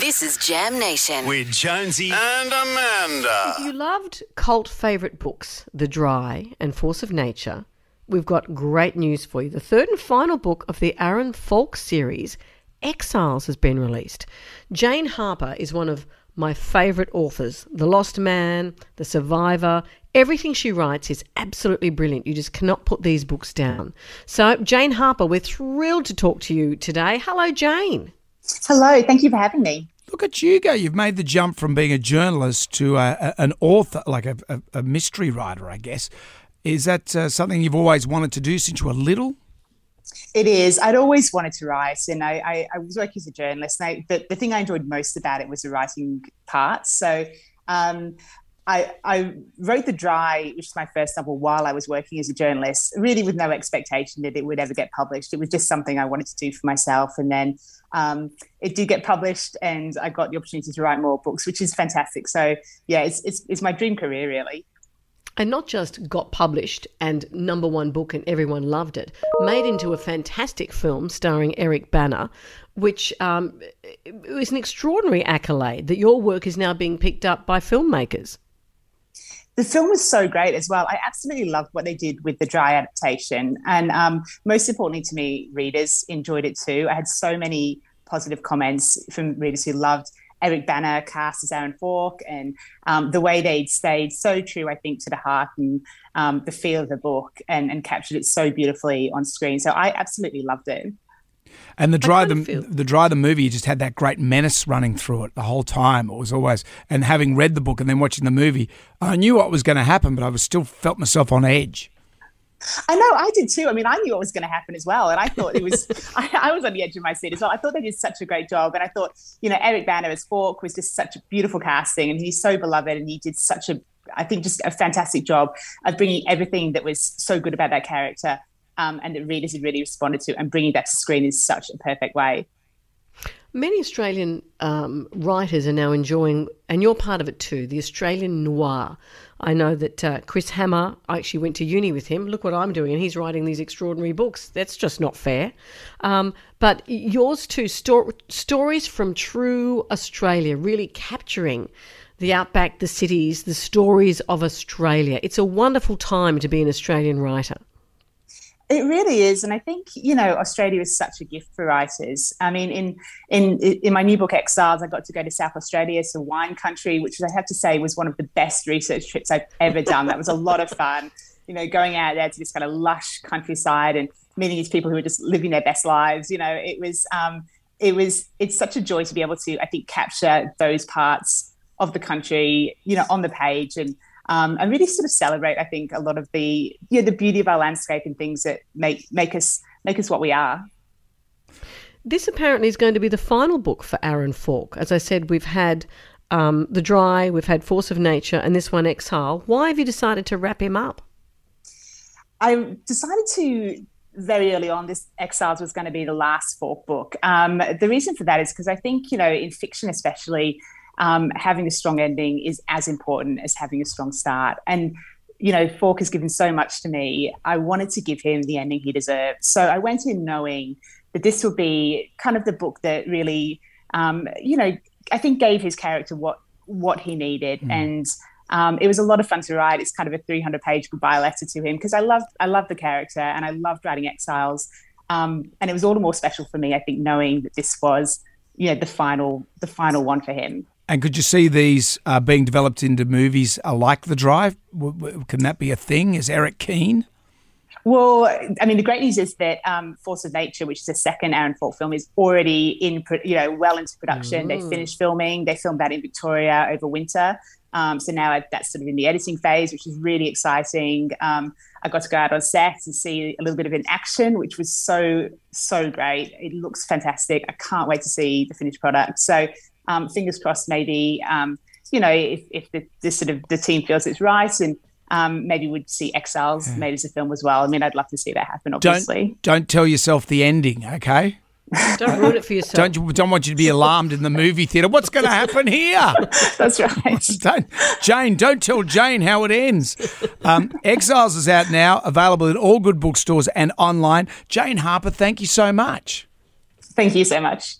This is Jam Nation. with Jonesy and Amanda. If you loved cult favourite books, The Dry and Force of Nature, we've got great news for you. The third and final book of the Aaron Falk series, Exiles, has been released. Jane Harper is one of my favourite authors. The Lost Man, The Survivor, everything she writes is absolutely brilliant. You just cannot put these books down. So, Jane Harper, we're thrilled to talk to you today. Hello, Jane. Hello, thank you for having me. Look at you go. You've made the jump from being a journalist to a, a, an author, like a, a, mystery writer, I guess. Is that uh, something you've always wanted to do since you were little? It is. I'd always wanted to write, and I, I, I was working as a journalist. I, the, the thing I enjoyed most about it was the writing part. So um, I, I wrote The Dry, which is my first novel, while I was working as a journalist, really with no expectation that it would ever get published. It was just something I wanted to do for myself. And then um, it did get published, and I got the opportunity to write more books, which is fantastic. So, yeah, it's, it's, it's my dream career, really. and not just got published and number one book and everyone loved it, made into a fantastic film starring Eric Bana, which um, was an extraordinary accolade that your work is now being picked up by filmmakers. The film was so great as well. I absolutely loved what they did with the dry adaptation. And um, most importantly to me, readers enjoyed it too. I had so many positive comments from readers who loved Eric Bana cast as Aaron Falk and um, the way they'd stayed so true, I think, to the heart and um, the feel of the book and, and captured it so beautifully on screen. So I absolutely loved it. And the dry the, kind feel- the dry the movie just had that great menace running through it the whole time. It was always and having read the book and then watching the movie, I knew what was going to happen, but I was still felt myself on edge. I know, I did too. I mean, I knew what was going to happen as well. And I thought it was, I, I was on the edge of my seat as well. I thought they did such a great job. And I thought, you know, Eric Bana as Falk was just such a beautiful casting and he's so beloved and he did such a, I think, just a fantastic job of bringing everything that was so good about that character um, and that readers had really responded to and bringing that to screen in such a perfect way. Many Australian um, writers are now enjoying, and you're part of it too, the Australian noir. I know that uh, Chris Hammer, I actually went to uni with him. Look what I'm doing, and he's writing these extraordinary books. That's just not fair. Um, but yours too, sto- stories from true Australia, really capturing the outback, the cities, the stories of Australia. It's a wonderful time to be an Australian writer. It really is, and I think you know Australia is such a gift for writers. I mean, in in in my new book Exiles, I got to go to South Australia, a wine country, which I have to say was one of the best research trips I've ever done. That was a lot of fun. You know, going out there to this kind of lush countryside and meeting these people who are just living their best lives. You know, it was um, it was it's such a joy to be able to I think capture those parts of the country, you know, on the page and um, and really sort of celebrate. I think a lot of the you know, the beauty of our landscape and things that make make us make us what we are. This apparently is going to be the final book for Aaron Falk. As I said, we've had um, The Dry, we've had Force of Nature, and this one, Exile. Why have you decided to wrap him up? I decided to very early on this Exiles was going to be the last Falk book. Um, the reason for that is because I think you know in fiction especially. Um, having a strong ending is as important as having a strong start. And you know, Falk has given so much to me. I wanted to give him the ending he deserved. So I went in knowing that this would be kind of the book that really, um, you know, I think gave his character what what he needed, and um, it was a lot of fun to write. It's kind of a 300 page goodbye letter to him because I loved I loved the character and I loved writing Exiles, um, and it was all the more special for me. I think knowing that this was, you know, the final the final one for him. And could you see these uh, being developed into movies like The Drive? W- w- can that be a thing? Is Eric keen? Well, I mean, the great news is that um, Force of Nature, which is the second Aaron Falk film, is already in, pro- you know, well into production. They finished filming. They filmed that in Victoria over winter. Um, so now that's sort of in the editing phase, which is really exciting. Um, I got to go out on set and see a little bit of an action, which was so so great. It looks fantastic. I can't wait to see the finished product. So um, fingers crossed, maybe um, you know if, if the, the sort of the team feels it's right, and um, maybe we'd see Exiles made as a film as well. I mean, I'd love to see that happen. Obviously, Don't don't tell yourself the ending, okay? Don't ruin it for yourself. Don't you- don't want you to be alarmed in the movie theater. What's going to happen here? that's right. Don't, Jane, don't tell Jane how it ends. Um, Exiles is out now, available in all good bookstores and online. Jane Harper, thank you so much. Thank you so much.